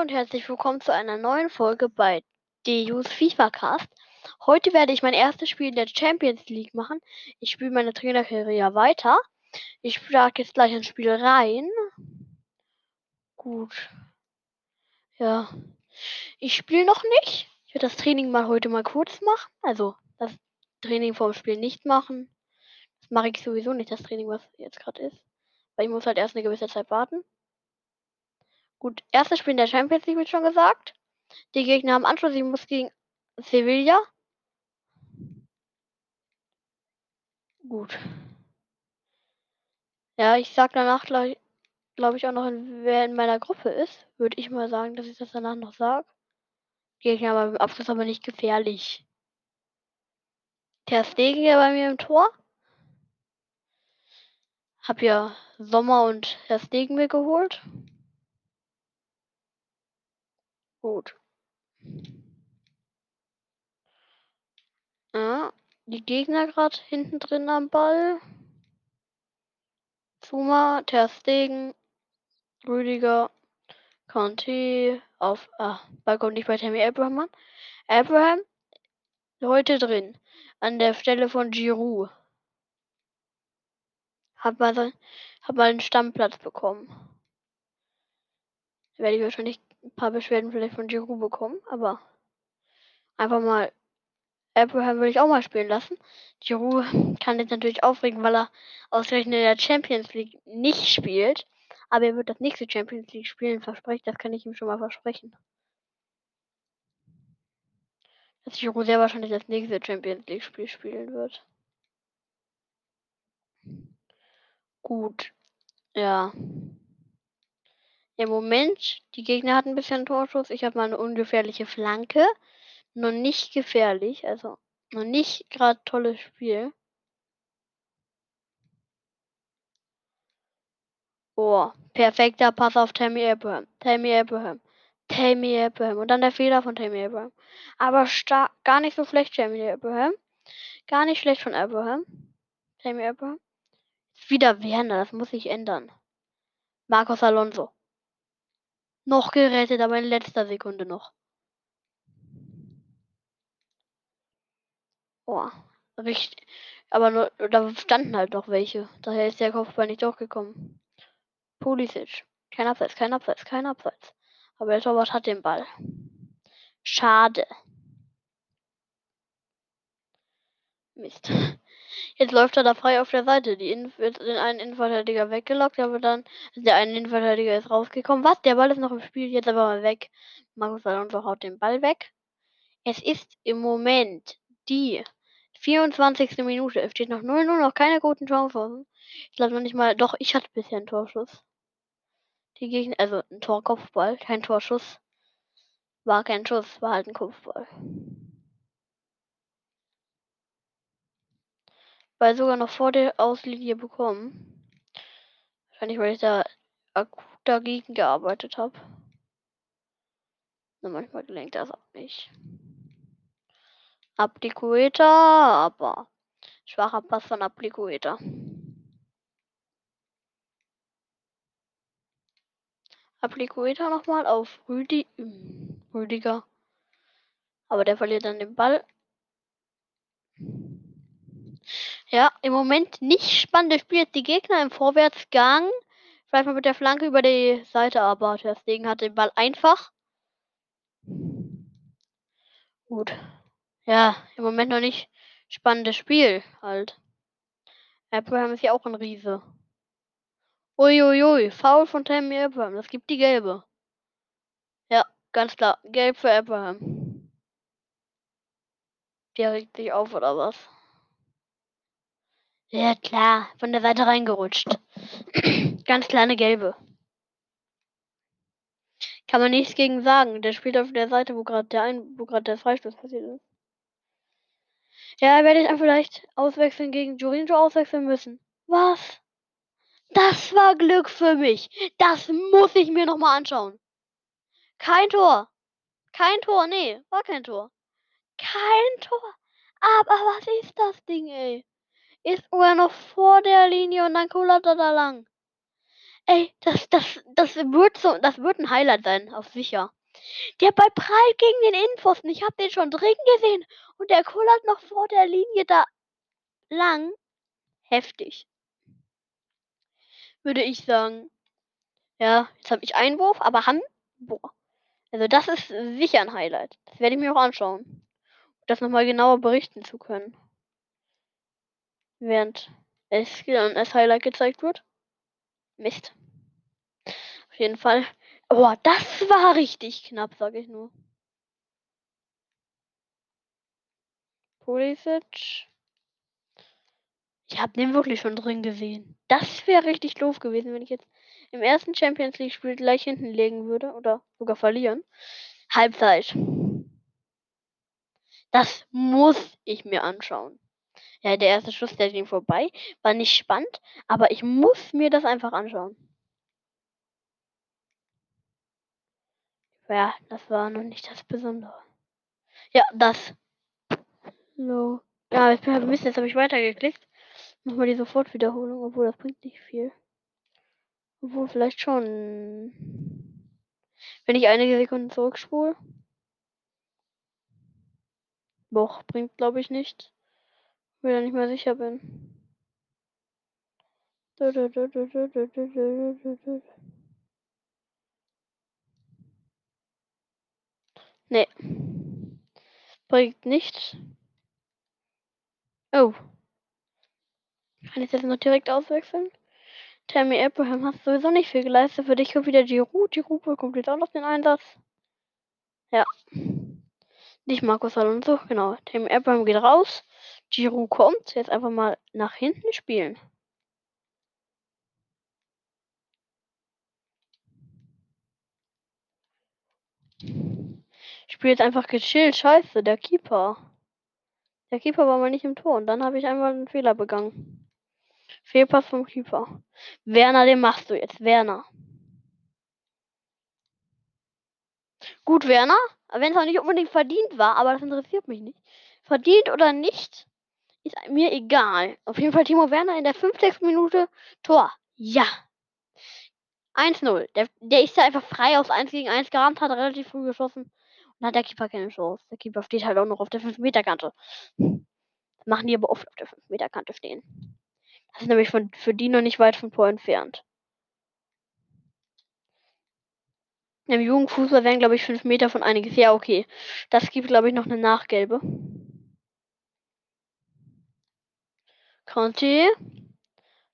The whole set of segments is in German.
Und herzlich willkommen zu einer neuen Folge bei DU's FIFA Cast. Heute werde ich mein erstes Spiel in der Champions League machen. Ich spiele meine Trainerkarriere weiter. Ich schlage jetzt gleich ins Spiel rein. Gut. Ja. Ich spiele noch nicht. Ich werde das Training mal heute mal kurz machen. Also das Training vorm Spiel nicht machen. Das mache ich sowieso nicht, das Training, was jetzt gerade ist. Weil ich muss halt erst eine gewisse Zeit warten. Gut, erstes Spiel in der Champions League wird schon gesagt. Die Gegner haben Anschluss, ich muss gegen Sevilla. Gut. Ja, ich sag danach, glaube glaub ich, auch noch, wer in meiner Gruppe ist. Würde ich mal sagen, dass ich das danach noch sage. Gegner aber im Abschluss aber nicht gefährlich. Der Stegen ja bei mir im Tor. Hab ja Sommer und Herr Stegen mir geholt. Gut. Ja, die Gegner gerade hinten drin am Ball. Zuma, Ter Stegen, Rüdiger, Conte auf. Ah, Ball kommt nicht bei Tammy Abraham. Abraham heute drin. An der Stelle von Giroud. Hat mal, hat mal einen Stammplatz bekommen. Werde ich wahrscheinlich ein paar Beschwerden vielleicht von Giroud bekommen, aber einfach mal Abraham würde ich auch mal spielen lassen. Giroud kann jetzt natürlich aufregen, weil er ausgerechnet in der Champions League nicht spielt. Aber er wird das nächste Champions League spielen, verspreche Das kann ich ihm schon mal versprechen. Dass Giroud sehr wahrscheinlich das nächste Champions League Spiel spielen wird. Gut. Ja. Im Moment, die Gegner hatten ein bisschen Torschuss. Ich habe mal eine ungefährliche Flanke. Noch nicht gefährlich, also noch nicht gerade tolles Spiel. Oh, perfekter Pass auf Tammy Abraham. Tammy Abraham. Tammy Abraham. Und dann der Fehler von Tammy Abraham. Aber gar nicht so schlecht, Tammy Abraham. Gar nicht schlecht von Abraham. Tammy Abraham. Wieder Werner, das muss sich ändern. Marcos Alonso. Noch gerettet, aber in letzter Sekunde noch. Oh, richtig. Aber nur, da standen halt noch welche. Daher ist der Kopfball nicht durchgekommen. Pulisic. Kein Abseits, kein Abseits, kein Abseits. Aber der Torwart hat den Ball. Schade. Mist. Jetzt läuft er da frei auf der Seite. Die In wird den einen Innenverteidiger weggelockt, aber dann der eine Innenverteidiger ist rausgekommen. Was? Der Ball ist noch im Spiel, jetzt aber mal weg. Markus Alonso haut den Ball weg. Es ist im Moment die 24. Minute. Es steht noch 0-0, noch keine guten Chancen. Ich glaube noch nicht mal. Doch, ich hatte bisher einen Torschuss. Die Gegner, also ein Torkopfball, kein Torschuss. War kein Schuss, war halt ein Kopfball. Weil sogar noch vor der Auslinie bekommen. Wahrscheinlich, weil ich da akut dagegen gearbeitet habe. Nur manchmal gelenkt das auch nicht. Appliqueta, aber schwacher Pass von Appliqueta. Appliqueta nochmal auf Rüdi Rüdiger. Aber der verliert dann den Ball. Ja, im Moment nicht spannendes Spiel. Jetzt die Gegner im Vorwärtsgang. Vielleicht mal mit der Flanke über die Seite, aber deswegen hat den Ball einfach. Gut. Ja, im Moment noch nicht spannendes Spiel halt. Abraham ist ja auch ein Riese. Uiuiui, Foul von Tammy Abraham. Das gibt die gelbe. Ja, ganz klar. Gelb für Abraham. Der regt sich auf oder was? Ja, klar. Von der Seite reingerutscht. ganz kleine gelbe. Kann man nichts gegen sagen. Der spielt auf der Seite, wo gerade der, Ein wo der Freistoß passiert ist. Ja, werde ich dann vielleicht auswechseln gegen Jorinjo auswechseln müssen. Was? Das war Glück für mich. Das muss ich mir nochmal anschauen. Kein Tor. Kein Tor, nee, war kein Tor. Kein Tor. Aber was ist das Ding, ey? Ist sogar noch vor der Linie und dann kullert er da lang. Ey, das, das, das wird so, das wird ein Highlight sein, auf sicher. Der Ball prallt gegen den Innenpfosten. Ich habe den schon drin gesehen. Und der kullert noch vor der Linie da lang. Heftig. Würde ich sagen. Ja, jetzt habe ich Einwurf, aber Hand. Boah. Also das ist sicher ein Highlight. Das werde ich mir auch anschauen. Um das nochmal genauer berichten zu können. Während es dann als Highlight gezeigt wird. Mist. Auf jeden Fall. Oh, das war richtig knapp, sage ich nur. Pulisic. Ich habe den wirklich schon drin gesehen. Das wäre richtig doof gewesen, wenn ich jetzt im ersten Champions League Spiel gleich hinten legen würde oder sogar verlieren. Halbzeit. Das muss ich mir anschauen. Ja, der erste Schuss, der ging vorbei. War nicht spannend, aber ich muss mir das einfach anschauen. Ja, das war noch nicht das Besondere. Ja, das. So. Ja, ich bin Mist, jetzt habe ich weitergeklickt. Mach mal die Sofortwiederholung, obwohl das bringt nicht viel. Obwohl vielleicht schon. Wenn ich einige Sekunden zurückspule. Boah, bringt glaube ich nicht. Ich nicht mehr sicher bin. Nee. Bringt nichts. Oh. Kann ich jetzt noch direkt auswechseln? Tammy Abraham hast sowieso nicht viel geleistet. Für dich kommt wieder Giroud. Giroud bekommt jetzt auch noch den Einsatz. Ja. Nicht Markus Alonso, genau. Tammy Abraham geht raus. Giroud kommt. Jetzt einfach mal nach hinten spielen. Ich spiele jetzt einfach gechillt. Scheiße, der Keeper. Der Keeper war mal nicht im Tor und dann habe ich einmal einen Fehler begangen. Fehlpass vom Keeper. Werner, den machst du jetzt. Werner. Gut, Werner. Wenn es auch nicht unbedingt verdient war, aber das interessiert mich nicht. Verdient oder nicht, ist mir egal. Auf jeden Fall Timo Werner in der 50. Minute Tor. Ja. 1-0. Der, der ist ja einfach frei aus 1 gegen 1 gerannt, hat relativ früh geschossen. Und hat der Keeper keine Chance. Der Keeper steht halt auch noch auf der 5-Meter-Kante. Das machen die aber oft auf der 5-Meter-Kante stehen. Das ist nämlich von, für die noch nicht weit vom Tor entfernt. Im Jugendfußball wären, glaube ich, 5 Meter von einiges. Ja, okay. Das gibt, glaube ich, noch eine Nachgelbe. Conte.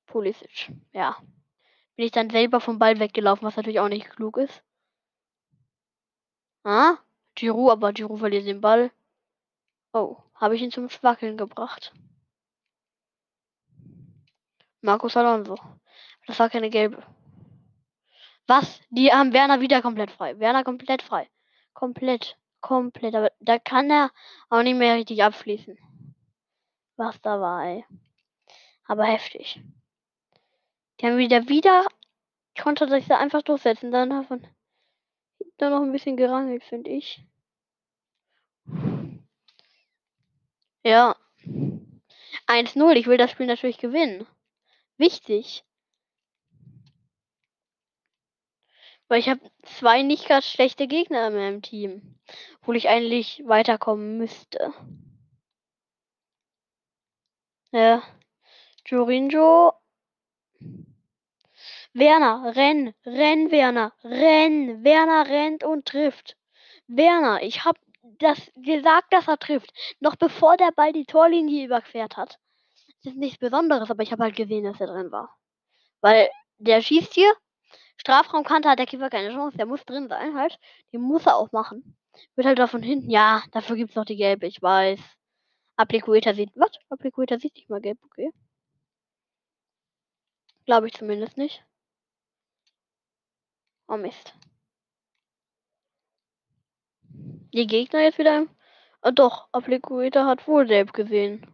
Pulisic. Ja. Bin ich dann selber vom Ball weggelaufen, was natürlich auch nicht klug ist. Ah, Giroud, aber Giroud verliert den Ball. Oh, habe ich ihn zum Schwackeln gebracht. Markus Alonso. Das war keine gelbe. Was? Die haben Werner wieder komplett frei. Werner komplett frei. Komplett. Komplett. Aber da kann er auch nicht mehr richtig abschließen. Was da war, ey. Aber heftig. Die haben wieder wieder konnte sich da einfach durchsetzen. Dann davon da noch ein bisschen gerangelt, finde ich. Ja. 1-0. Ich will das Spiel natürlich gewinnen. Wichtig. Weil ich habe zwei nicht ganz schlechte Gegner in meinem Team. Obwohl ich eigentlich weiterkommen müsste. Ja. Jorinjo. Werner, renn, renn, Werner, renn. Werner rennt und trifft. Werner, ich habe das gesagt, dass er trifft. Noch bevor der Ball die Torlinie überquert hat. Das ist nichts Besonderes, aber ich habe halt gesehen, dass er drin war. Weil der schießt hier. Strafraumkante hat der Keeper keine Chance. Der muss drin sein halt. Den muss er auch machen. Wird halt da von hinten. Ja, dafür gibt es noch die gelbe. Ich weiß. Appliquator sieht. Was? Appliquator sieht nicht mal gelb. Okay. Glaube ich zumindest nicht. Oh Mist. Die Gegner jetzt wieder. Oh, doch, Appliquator hat wohl gelb gesehen.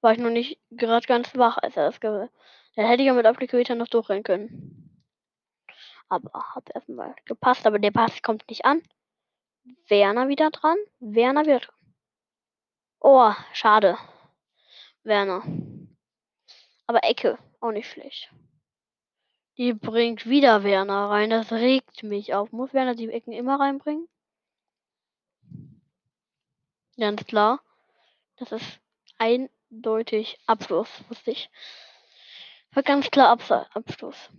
War ich noch nicht gerade ganz wach, als er das hat. Dann hätte ich ja mit Applicator noch durchrennen können. Aber hat erstmal gepasst, aber der Pass kommt nicht an. Werner wieder dran. Werner wieder dran. Oh, schade. Werner. Aber Ecke, auch nicht schlecht. Ihr bringt wieder Werner rein. Das regt mich auf. Muss Werner die Ecken immer reinbringen? Ganz klar. Das ist eindeutig Abschluss, wusste ich. War ganz klar Abse Abschluss.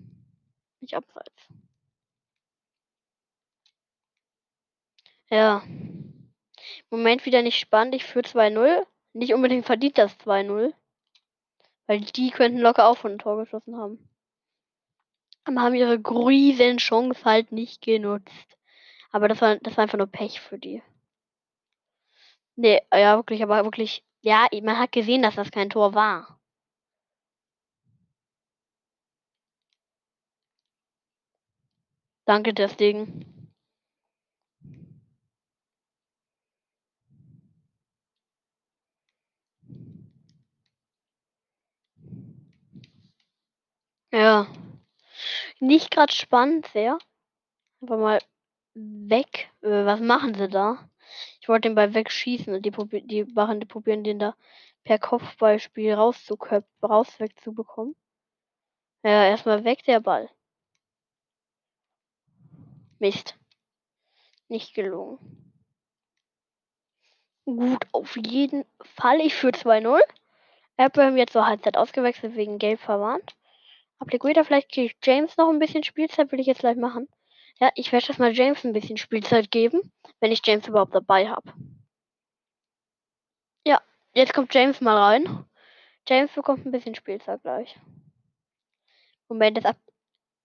Nicht abseits. Ja. Moment wieder nicht spannend. Ich führe 2-0. Nicht unbedingt verdient das 2-0. Weil die könnten locker auch von ein Tor geschossen haben. Aber haben ihre riesen Chance halt nicht genutzt. Aber das war, das war einfach nur Pech für die. Nee, ja, wirklich, aber wirklich. Ja, man hat gesehen, dass das kein Tor war. Danke, das Ja. Nicht gerade spannend, sehr. Einfach mal weg. Äh, was machen sie da? Ich wollte den Ball wegschießen und die, probi die machen, die probieren den da per Kopfballspiel raus wegzubekommen. Ja, erstmal weg der Ball. Mist. Nicht gelungen. Gut, auf jeden Fall. Ich führe 2-0. Abraham jetzt zur Halbzeit ausgewechselt wegen Gelb verwarnt. Appligueta, vielleicht kriege James noch ein bisschen Spielzeit, will ich jetzt gleich machen. Ja, ich werde das mal James ein bisschen Spielzeit geben, wenn ich James überhaupt dabei habe. Ja, jetzt kommt James mal rein. James bekommt ein bisschen Spielzeit gleich. Moment, das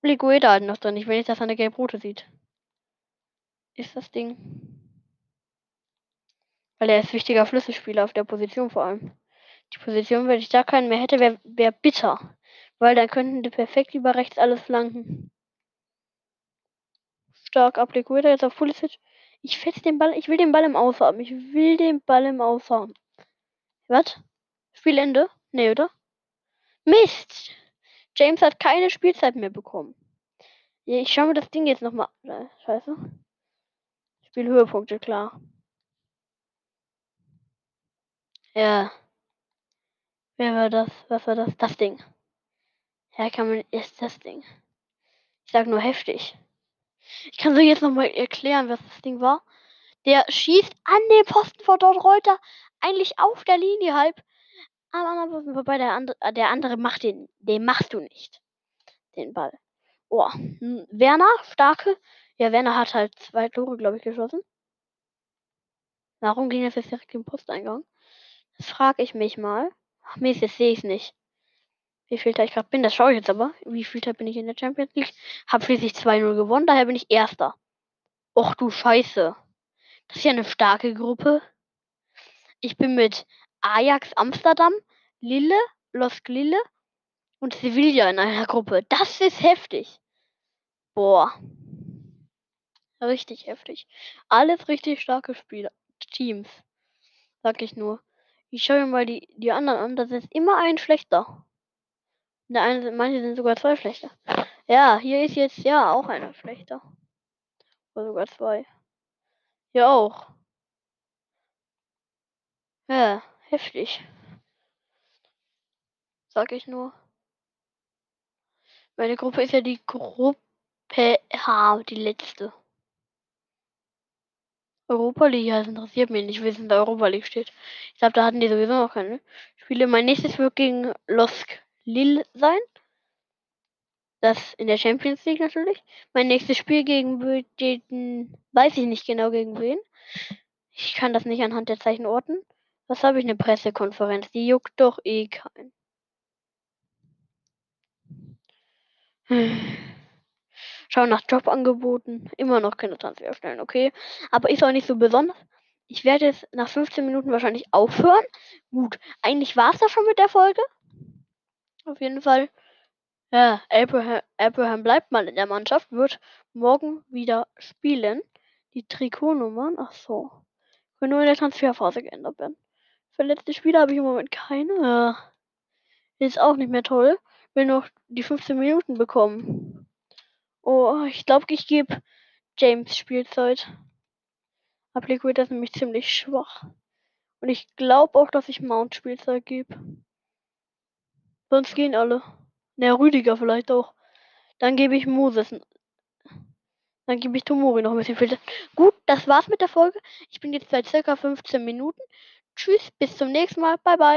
Appligueta halt noch drin. Ich will nicht, dass er eine gelb-rote sieht. Ist das Ding. Weil er ist wichtiger Schlüsselspieler auf der Position vor allem. Die Position, wenn ich da keinen mehr hätte, wäre wär bitter. Weil dann könnten die perfekt über rechts alles flanken. Stark Applikuiter jetzt auf Pulisic. Ich fetz den Ball, ich will den Ball im Aus haben. Ich will den Ball im Aus haben. Was? Spielende? Nee, oder? Mist! James hat keine Spielzeit mehr bekommen. Ich schaue mir das Ding jetzt nochmal. Äh, scheiße. Spielhöhepunkte, klar. Ja. Wer war das? Was war das? Das Ding. Ja, kann man. Ist das Ding. Ich sag nur heftig. Ich kann so jetzt nochmal erklären, was das Ding war. Der schießt an den Posten vor dort Reuter. Eigentlich auf der Linie halb. Am anderen. Der andere, der andere macht den. Den machst du nicht. Den Ball. Oh. Werner, starke. Ja, Werner hat halt zwei Tore, glaube ich, geschossen. Warum ging das jetzt direkt im Posteingang? Das frage ich mich mal. Ach jetzt sehe ich es nicht. Wie viel ich gerade bin, das schaue ich jetzt aber. Wie viel bin ich in der Champions League? Hab schließlich 2-0 gewonnen, daher bin ich Erster. Och du Scheiße. Das ist ja eine starke Gruppe. Ich bin mit Ajax Amsterdam, Lille, Los Lille und Sevilla in einer Gruppe. Das ist heftig. Boah. Richtig heftig. Alles richtig starke Spieler. Teams. Sag ich nur. Ich schaue mir mal die, die anderen an. Das ist immer ein schlechter. Der eine, manche sind sogar zwei schlechter. Ja, hier ist jetzt ja auch einer schlechter. Oder sogar zwei. Hier auch. Ja, heftig. Sag ich nur. Meine Gruppe ist ja die Gruppe H, die letzte. Europa League, das interessiert mich nicht, wie es Europa League steht. Ich glaube, da hatten die sowieso noch keine Spiele. Mein nächstes wird gegen Losk Lille sein. Das in der Champions League natürlich. Mein nächstes Spiel gegen den, weiß ich nicht genau gegen wen. Ich kann das nicht anhand der Zeichen orten. Was habe ich eine Pressekonferenz? Die juckt doch eh keinen. Schau nach Jobangeboten. Immer noch keine Transferstellen, okay. Aber ist auch nicht so besonders. Ich werde jetzt nach 15 Minuten wahrscheinlich aufhören. Gut, eigentlich war es das schon mit der Folge. Auf jeden Fall. Ja, Abraham, Abraham bleibt mal in der Mannschaft, wird morgen wieder spielen. Die Trikotnummern, ach so, können nur in der Transferphase geändert werden. Für letzte Spiele habe ich im Moment keine. Ist auch nicht mehr toll. Will noch die 15 Minuten bekommen. Oh, ich glaube, ich gebe James Spielzeit. Appliquid ist nämlich ziemlich schwach. Und ich glaube auch, dass ich Mount Spielzeit gebe. Sonst gehen alle. Der Rüdiger vielleicht auch. Dann gebe ich Moses. Dann gebe ich Tomori noch ein bisschen Filter. Gut, das war's mit der Folge. Ich bin jetzt seit circa 15 Minuten. Tschüss, bis zum nächsten Mal. Bye, bye.